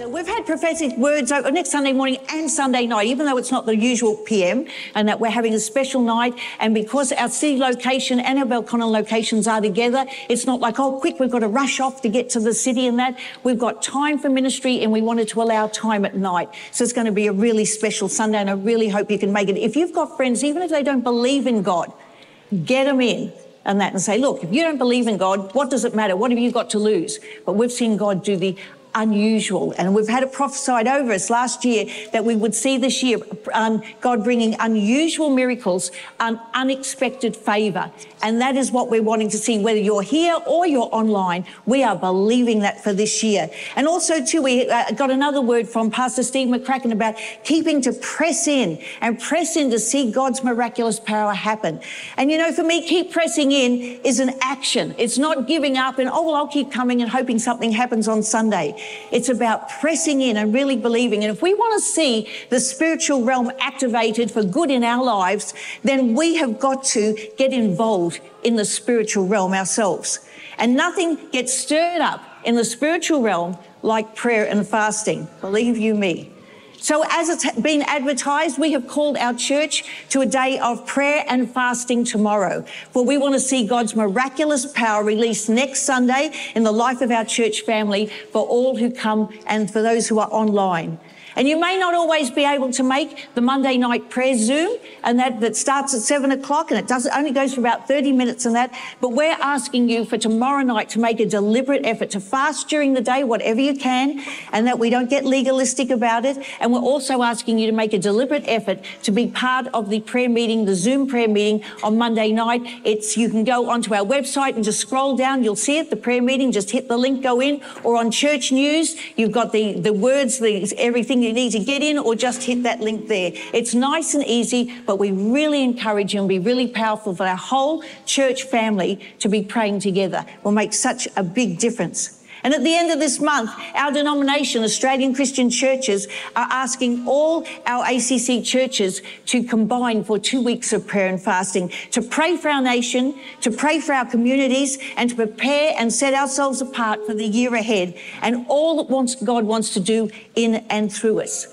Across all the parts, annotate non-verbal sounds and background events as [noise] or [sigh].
We've had prophetic words over next Sunday morning and Sunday night, even though it's not the usual PM, and that we're having a special night. And because our city location and our Belconnen locations are together, it's not like, oh, quick, we've got to rush off to get to the city and that. We've got time for ministry and we wanted to allow time at night. So it's going to be a really special Sunday and I really hope you can make it. If you've got friends, even if they don't believe in God, get them in and that and say, look, if you don't believe in God, what does it matter? What have you got to lose? But we've seen God do the unusual. And we've had it prophesied over us last year that we would see this year um, God bringing unusual miracles and unexpected favor. And that is what we're wanting to see, whether you're here or you're online. We are believing that for this year. And also, too, we uh, got another word from Pastor Steve McCracken about keeping to press in and press in to see God's miraculous power happen. And you know, for me, keep pressing in is an action. It's not giving up and, oh, well, I'll keep coming and hoping something happens on Sunday. It's about pressing in and really believing. And if we want to see the spiritual realm activated for good in our lives, then we have got to get involved in the spiritual realm ourselves. And nothing gets stirred up in the spiritual realm like prayer and fasting. Believe you me. So, as it's been advertised, we have called our church to a day of prayer and fasting tomorrow. For we want to see God's miraculous power released next Sunday in the life of our church family for all who come and for those who are online. And you may not always be able to make the Monday night prayer Zoom, and that, that starts at seven o'clock, and it does only goes for about 30 minutes and that. But we're asking you for tomorrow night to make a deliberate effort to fast during the day, whatever you can, and that we don't get legalistic about it. And we're also asking you to make a deliberate effort to be part of the prayer meeting, the Zoom prayer meeting on Monday night. It's you can go onto our website and just scroll down, you'll see it, the prayer meeting, just hit the link, go in, or on church news, you've got the, the words, the everything you need to get in or just hit that link there. It's nice and easy, but we really encourage you and be really powerful for our whole church family to be praying together. Will make such a big difference. And at the end of this month, our denomination, Australian Christian Churches, are asking all our ACC churches to combine for two weeks of prayer and fasting, to pray for our nation, to pray for our communities, and to prepare and set ourselves apart for the year ahead and all that wants, God wants to do in and through us.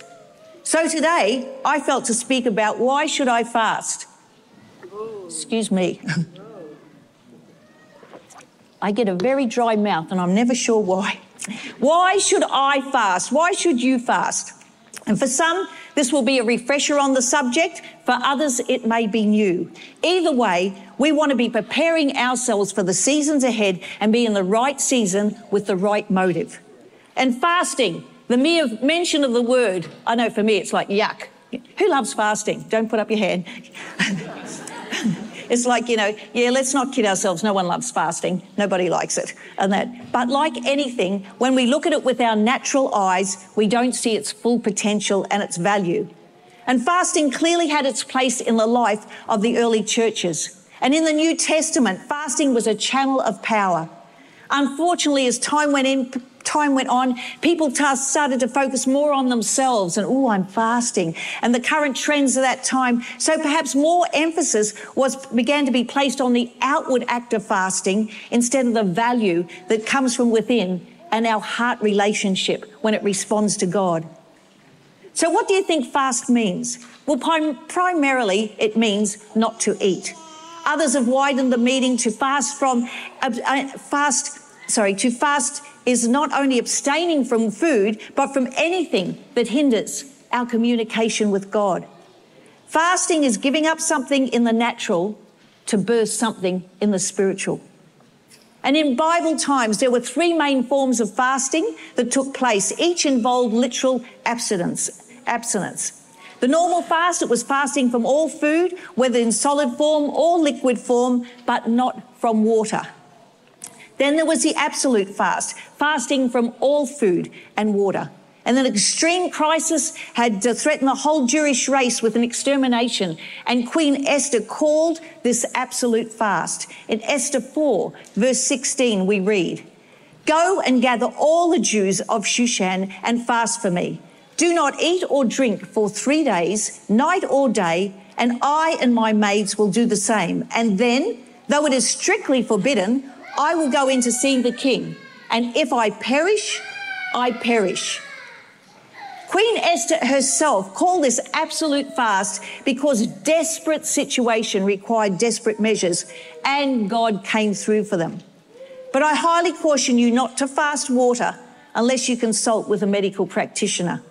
So today, I felt to speak about why should I fast? Excuse me. [laughs] I get a very dry mouth and I'm never sure why. Why should I fast? Why should you fast? And for some, this will be a refresher on the subject. For others, it may be new. Either way, we want to be preparing ourselves for the seasons ahead and be in the right season with the right motive. And fasting, the mere mention of the word, I know for me it's like yuck. Who loves fasting? Don't put up your hand. [laughs] It's like, you know, yeah, let's not kid ourselves. No one loves fasting. Nobody likes it. And that. But like anything, when we look at it with our natural eyes, we don't see its full potential and its value. And fasting clearly had its place in the life of the early churches. And in the New Testament, fasting was a channel of power. Unfortunately, as time went in, time went on, people started to focus more on themselves and, oh, I'm fasting, and the current trends of that time. So perhaps more emphasis was began to be placed on the outward act of fasting instead of the value that comes from within and our heart relationship when it responds to God. So, what do you think fast means? Well, prim- primarily it means not to eat. Others have widened the meaning to fast from uh, fast, sorry, to fast is not only abstaining from food, but from anything that hinders our communication with God. Fasting is giving up something in the natural to birth something in the spiritual. And in Bible times, there were three main forms of fasting that took place. Each involved literal abstinence. abstinence. The normal fast, it was fasting from all food, whether in solid form or liquid form, but not from water. Then there was the absolute fast, fasting from all food and water. And an extreme crisis had threatened the whole Jewish race with an extermination. And Queen Esther called this absolute fast. In Esther 4, verse 16, we read, Go and gather all the Jews of Shushan and fast for me. Do not eat or drink for three days, night or day, and I and my maids will do the same. And then, though it is strictly forbidden, I will go in to see the king, and if I perish, I perish. Queen Esther herself called this absolute fast because desperate situation required desperate measures and God came through for them. But I highly caution you not to fast water unless you consult with a medical practitioner.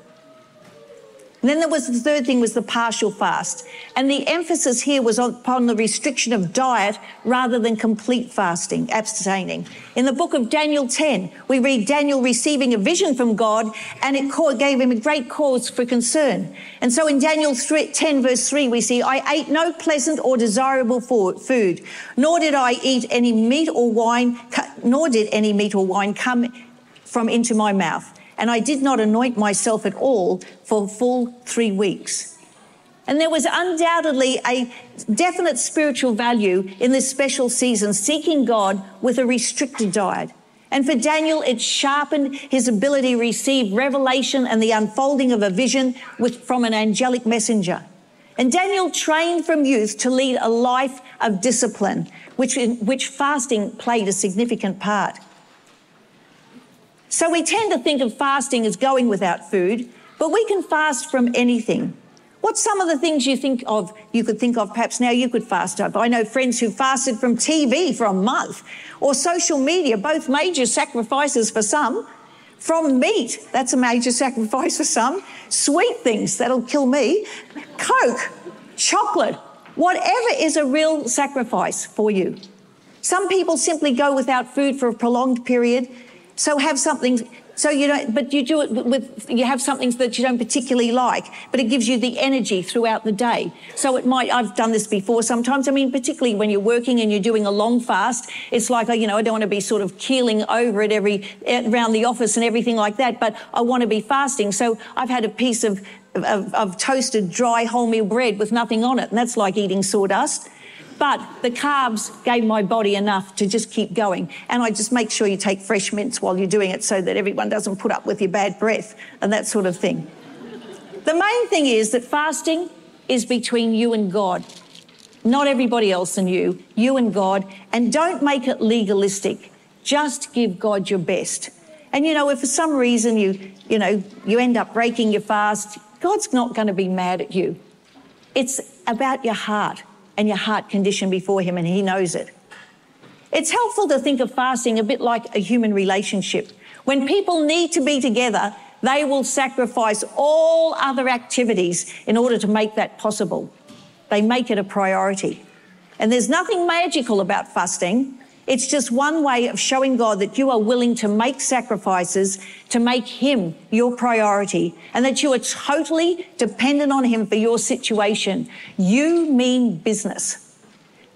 And then there was the third thing was the partial fast. And the emphasis here was upon the restriction of diet rather than complete fasting, abstaining. In the book of Daniel 10, we read Daniel receiving a vision from God and it gave him a great cause for concern. And so in Daniel 10 verse 3, we see, I ate no pleasant or desirable food, nor did I eat any meat or wine, nor did any meat or wine come from into my mouth and I did not anoint myself at all for full three weeks. And there was undoubtedly a definite spiritual value in this special season, seeking God with a restricted diet. And for Daniel, it sharpened his ability to receive revelation and the unfolding of a vision with, from an angelic messenger. And Daniel trained from youth to lead a life of discipline, which, in which fasting played a significant part. So we tend to think of fasting as going without food, but we can fast from anything. What's some of the things you think of, you could think of perhaps now you could fast up? I know friends who fasted from TV for a month or social media, both major sacrifices for some. From meat, that's a major [laughs] sacrifice for some. Sweet things, that'll kill me. Coke, chocolate, whatever is a real sacrifice for you. Some people simply go without food for a prolonged period so have something, so you don't, but you do it with, you have something that you don't particularly like, but it gives you the energy throughout the day. So it might, I've done this before sometimes. I mean, particularly when you're working and you're doing a long fast, it's like, you know, I don't want to be sort of keeling over it every, around the office and everything like that, but I want to be fasting. So I've had a piece of, of, of toasted dry wholemeal bread with nothing on it, and that's like eating sawdust. But the carbs gave my body enough to just keep going. And I just make sure you take fresh mints while you're doing it so that everyone doesn't put up with your bad breath and that sort of thing. The main thing is that fasting is between you and God, not everybody else and you, you and God. And don't make it legalistic. Just give God your best. And you know, if for some reason you, you know, you end up breaking your fast, God's not going to be mad at you. It's about your heart and your heart condition before Him, and He knows it. It's helpful to think of fasting a bit like a human relationship. When people need to be together, they will sacrifice all other activities in order to make that possible. They make it a priority. And there's nothing magical about fasting. It's just one way of showing God that you are willing to make sacrifices to make Him your priority and that you are totally dependent on Him for your situation. You mean business.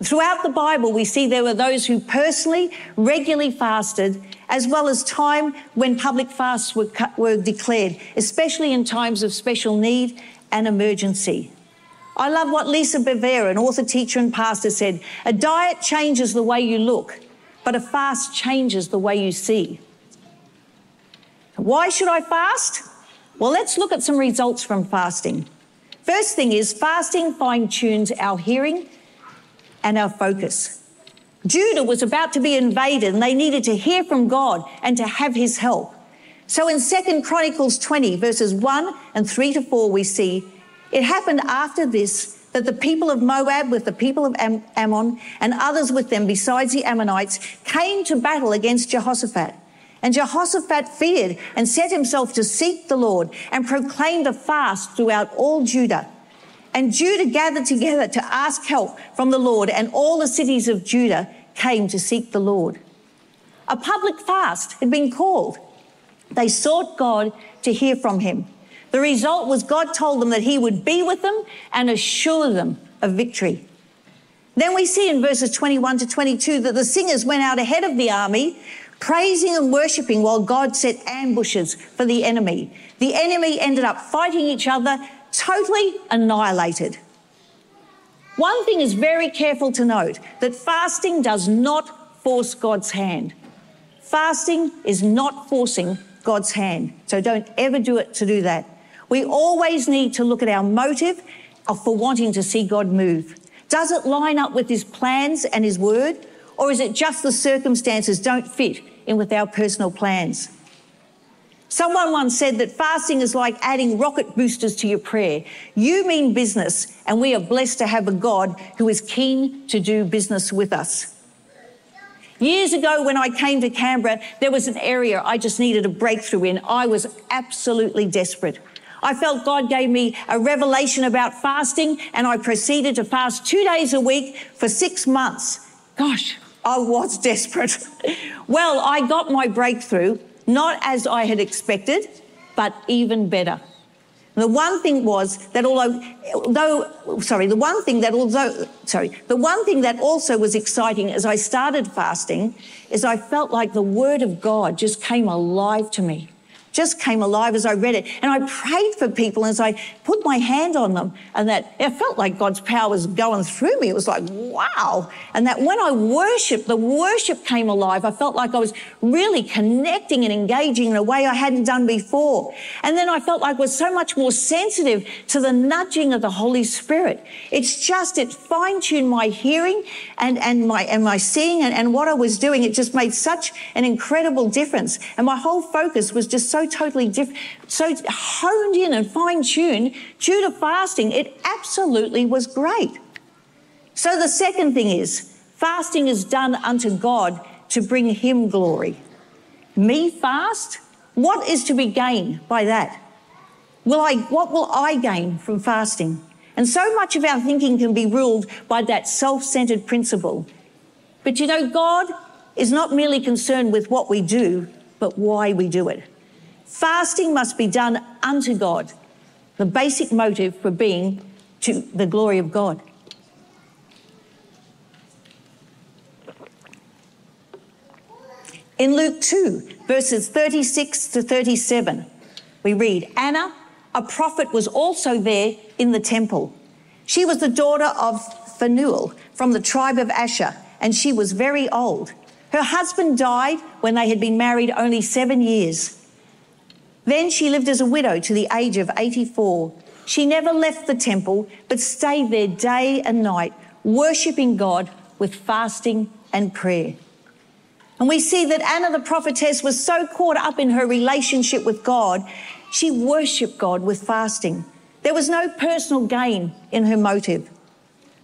Throughout the Bible, we see there were those who personally, regularly fasted, as well as time when public fasts were, were declared, especially in times of special need and emergency. I love what Lisa Bevere, an author, teacher, and pastor, said A diet changes the way you look, but a fast changes the way you see. Why should I fast? Well, let's look at some results from fasting. First thing is, fasting fine tunes our hearing and our focus. Judah was about to be invaded and they needed to hear from God and to have his help. So in 2nd Chronicles 20, verses 1 and 3 to 4, we see it happened after this that the people of Moab with the people of Am- Ammon and others with them besides the Ammonites came to battle against Jehoshaphat. And Jehoshaphat feared and set himself to seek the Lord and proclaimed a fast throughout all Judah. And Judah gathered together to ask help from the Lord, and all the cities of Judah came to seek the Lord. A public fast had been called. They sought God to hear from him. The result was God told them that He would be with them and assure them of victory. Then we see in verses 21 to 22 that the singers went out ahead of the army, praising and worshipping while God set ambushes for the enemy. The enemy ended up fighting each other, totally annihilated. One thing is very careful to note that fasting does not force God's hand. Fasting is not forcing God's hand. So don't ever do it to do that. We always need to look at our motive for wanting to see God move. Does it line up with his plans and his word? Or is it just the circumstances don't fit in with our personal plans? Someone once said that fasting is like adding rocket boosters to your prayer. You mean business, and we are blessed to have a God who is keen to do business with us. Years ago, when I came to Canberra, there was an area I just needed a breakthrough in. I was absolutely desperate. I felt God gave me a revelation about fasting, and I proceeded to fast two days a week for six months. Gosh, I was [laughs] desperate. well, I got my breakthrough, not as I had expected, but even better. The one thing was that although, though, sorry, the one thing that although, sorry, the one thing that also was exciting as I started fasting is I felt like the word of God just came alive to me just came alive as I read it. And I prayed for people as I put my hand on them. And that it felt like God's power was going through me. It was like, wow. And that when I worshiped, the worship came alive. I felt like I was really connecting and engaging in a way I hadn't done before. And then I felt like I was so much more sensitive to the nudging of the Holy Spirit. It's just, it fine tuned my hearing and, and my, and my seeing and, and what I was doing. It just made such an incredible difference. And my whole focus was just so totally different, so honed in and fine tuned due to fasting. It absolutely was great. So the second thing is fasting is done unto God to bring Him glory. Me fast? What is to be gained by that? Will I, what will I gain from fasting? And so much of our thinking can be ruled by that self centered principle. But you know, God is not merely concerned with what we do, but why we do it. Fasting must be done unto God, the basic motive for being to the glory of God. In Luke 2, verses 36 to 37, we read Anna, a prophet, was also there in the temple. She was the daughter of Phanuel from the tribe of Asher, and she was very old. Her husband died when they had been married only seven years. Then she lived as a widow to the age of 84. She never left the temple, but stayed there day and night, worshipping God with fasting and prayer. And we see that Anna the prophetess was so caught up in her relationship with God, she worshipped God with fasting. There was no personal gain in her motive.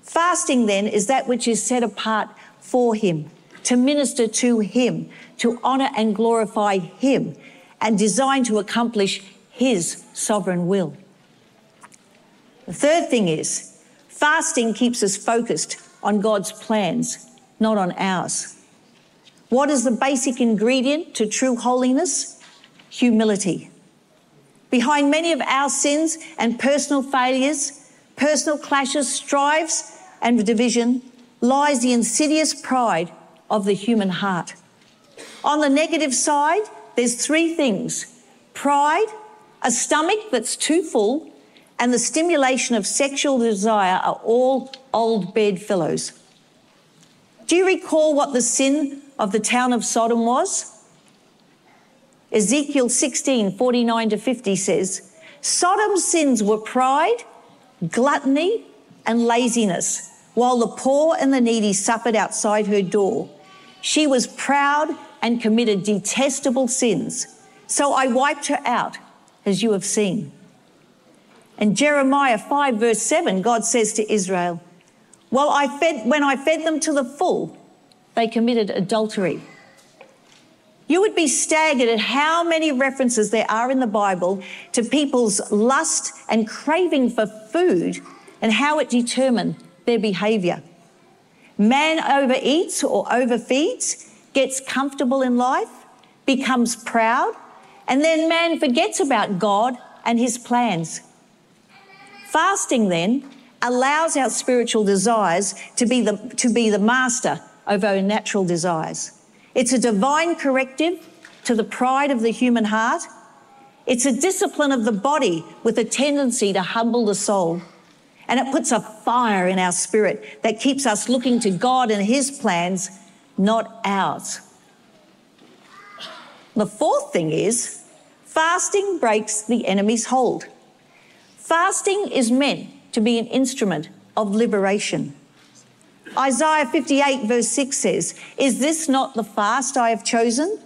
Fasting, then, is that which is set apart for Him, to minister to Him, to honour and glorify Him and designed to accomplish His sovereign will. The third thing is fasting keeps us focused on God's plans, not on ours. What is the basic ingredient to true holiness? Humility. Behind many of our sins and personal failures, personal clashes, strives, and division lies the insidious pride of the human heart. On the negative side, there's three things pride, a stomach that's too full, and the stimulation of sexual desire are all old bedfellows. Do you recall what the sin of the town of Sodom was? Ezekiel 16, 49 to 50 says, Sodom's sins were pride, gluttony, and laziness, while the poor and the needy suffered outside her door. She was proud and committed detestable sins. So I wiped her out, as you have seen. And Jeremiah 5, verse 7, God says to Israel, well, I fed, when I fed them to the full, they committed adultery. You would be staggered at how many references there are in the Bible to people's lust and craving for food and how it determined their behavior. Man overeats or overfeeds gets comfortable in life, becomes proud, and then man forgets about God and his plans. Fasting then allows our spiritual desires to be the, to be the master of our natural desires. It's a divine corrective to the pride of the human heart. It's a discipline of the body with a tendency to humble the soul. And it puts a fire in our spirit that keeps us looking to God and His plans not ours. The fourth thing is fasting breaks the enemy's hold. Fasting is meant to be an instrument of liberation. Isaiah 58, verse 6 says, Is this not the fast I have chosen?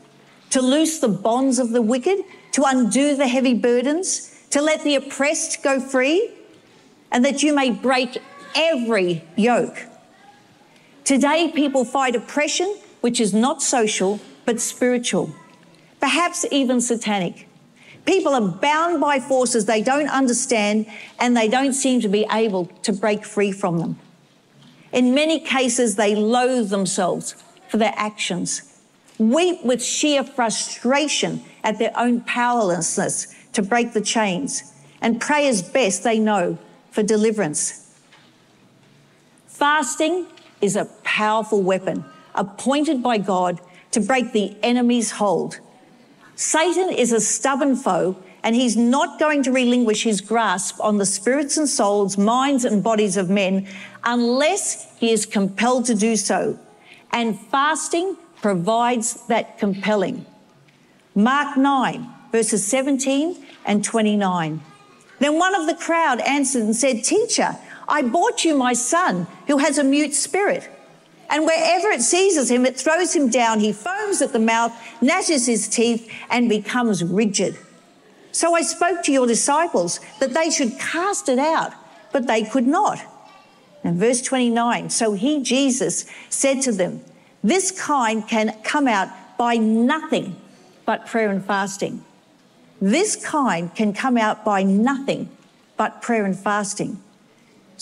To loose the bonds of the wicked, to undo the heavy burdens, to let the oppressed go free, and that you may break every yoke. Today, people fight oppression, which is not social, but spiritual, perhaps even satanic. People are bound by forces they don't understand and they don't seem to be able to break free from them. In many cases, they loathe themselves for their actions, weep with sheer frustration at their own powerlessness to break the chains, and pray as best they know for deliverance. Fasting is a powerful weapon appointed by God to break the enemy's hold. Satan is a stubborn foe and he's not going to relinquish his grasp on the spirits and souls, minds and bodies of men unless he is compelled to do so. And fasting provides that compelling. Mark 9, verses 17 and 29. Then one of the crowd answered and said, Teacher, I bought you my son who has a mute spirit. And wherever it seizes him, it throws him down. He foams at the mouth, gnashes his teeth, and becomes rigid. So I spoke to your disciples that they should cast it out, but they could not. And verse 29 So he, Jesus, said to them, This kind can come out by nothing but prayer and fasting. This kind can come out by nothing but prayer and fasting.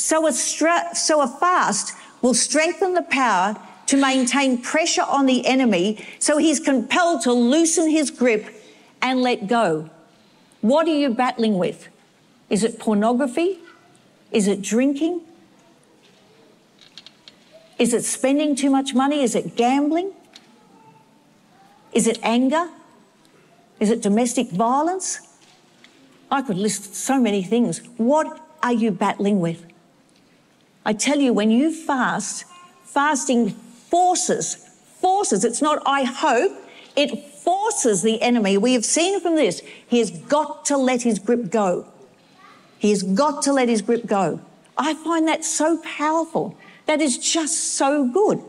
So a, so a fast will strengthen the power to maintain pressure on the enemy so he's compelled to loosen his grip and let go. What are you battling with? Is it pornography? Is it drinking? Is it spending too much money? Is it gambling? Is it anger? Is it domestic violence? I could list so many things. What are you battling with? I tell you, when you fast, fasting forces, forces, it's not I hope, it forces the enemy. We have seen from this, he has got to let his grip go. He has got to let his grip go. I find that so powerful. That is just so good.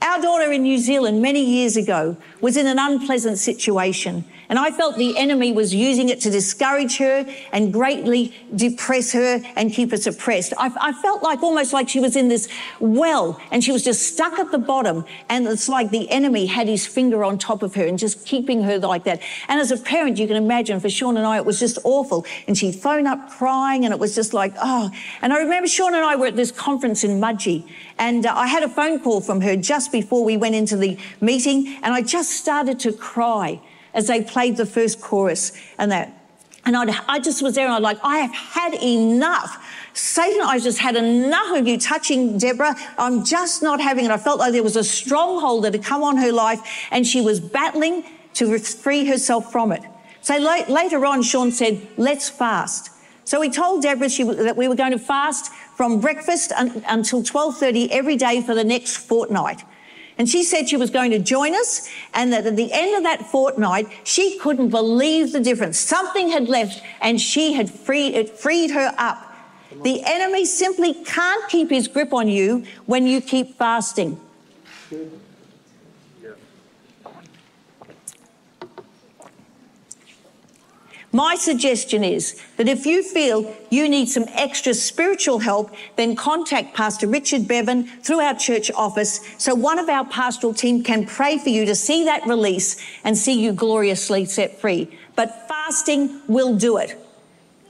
Our daughter in New Zealand many years ago was in an unpleasant situation and I felt the enemy was using it to discourage her and greatly depress her and keep her suppressed. I, I, felt like almost like she was in this well and she was just stuck at the bottom. And it's like the enemy had his finger on top of her and just keeping her like that. And as a parent, you can imagine for Sean and I, it was just awful. And she'd phone up crying and it was just like, oh. And I remember Sean and I were at this conference in Mudgee and uh, I had a phone call from her just before we went into the meeting and I just started to cry as they played the first chorus and that. And I'd, i just was there and I'd like, I have had enough. Satan, I just had enough of you touching Deborah. I'm just not having it. I felt like there was a stronghold that had come on her life and she was battling to free herself from it. So later on, Sean said, let's fast. So he told Deborah she, that we were going to fast from breakfast un, until 12.30 every day for the next fortnight. And she said she was going to join us and that at the end of that fortnight, she couldn't believe the difference. Something had left and she had freed, it freed her up. The enemy simply can't keep his grip on you when you keep fasting. My suggestion is that if you feel you need some extra spiritual help, then contact Pastor Richard Bevan through our church office so one of our pastoral team can pray for you to see that release and see you gloriously set free. But fasting will do it.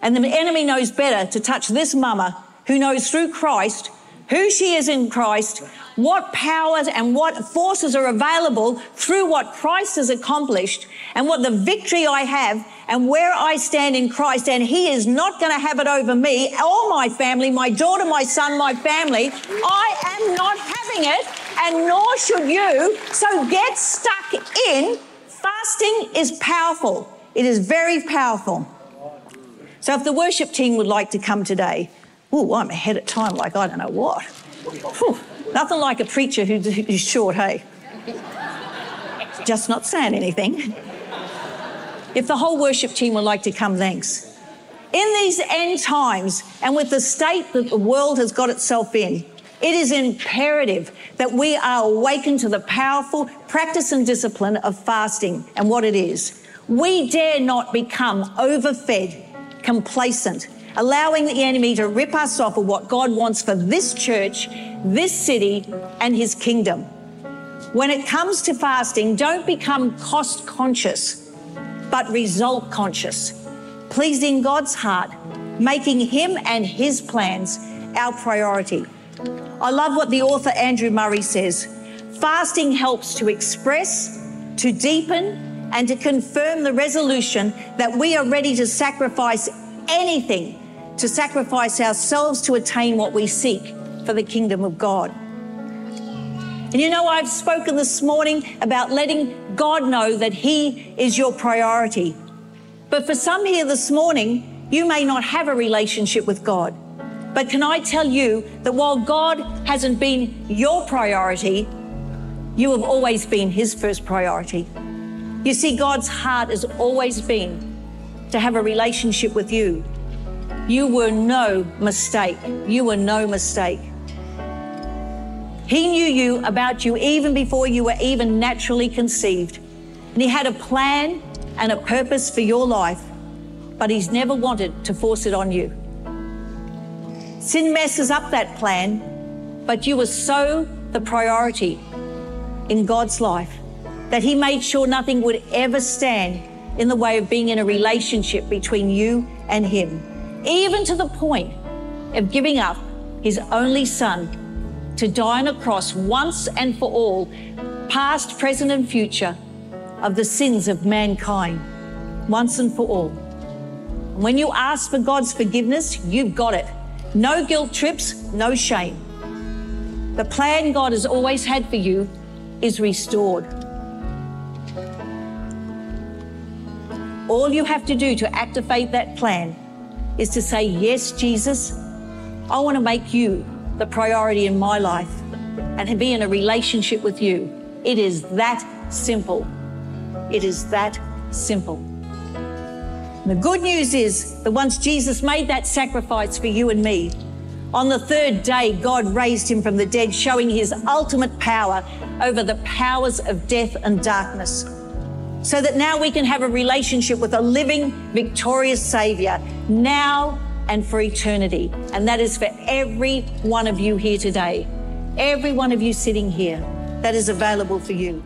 And the enemy knows better to touch this mama who knows through Christ who she is in Christ, what powers and what forces are available through what Christ has accomplished, and what the victory I have, and where I stand in Christ. And He is not going to have it over me or my family, my daughter, my son, my family. I am not having it, and nor should you. So get stuck in. Fasting is powerful, it is very powerful. So if the worship team would like to come today, oh, I'm ahead of time like I don't know what. Whew, nothing like a preacher who's short, hey? Just not saying anything. If the whole worship team would like to come, thanks. In these end times, and with the state that the world has got itself in, it is imperative that we are awakened to the powerful practice and discipline of fasting and what it is. We dare not become overfed, complacent, allowing the enemy to rip us off of what God wants for this church, this city, and his kingdom. When it comes to fasting, don't become cost conscious, but result conscious, pleasing God's heart, making him and his plans our priority. I love what the author Andrew Murray says. Fasting helps to express, to deepen, and to confirm the resolution that we are ready to sacrifice anything to sacrifice ourselves to attain what we seek for the kingdom of God. And you know, I've spoken this morning about letting God know that He is your priority. But for some here this morning, you may not have a relationship with God. But can I tell you that while God hasn't been your priority, you have always been His first priority. You see, God's heart has always been to have a relationship with you. You were no mistake. You were no mistake. He knew you about you even before you were even naturally conceived. And He had a plan and a purpose for your life, but He's never wanted to force it on you. Sin messes up that plan, but you were so the priority in God's life that He made sure nothing would ever stand in the way of being in a relationship between you and Him even to the point of giving up his only son to die on a cross once and for all, past, present, and future, of the sins of mankind, once and for all. When you ask for God's forgiveness, you've got it. No guilt trips, no shame. The plan God has always had for you is restored. All you have to do to activate that plan is to say, Yes, Jesus, I want to make you the priority in my life and be in a relationship with you. It is that simple. It is that simple. And the good news is that once Jesus made that sacrifice for you and me, on the third day, God raised him from the dead, showing his ultimate power over the powers of death and darkness so that now we can have a relationship with a living, victorious Savior now and for eternity. And that is for every one of you here today, every one of you sitting here, that is available for you.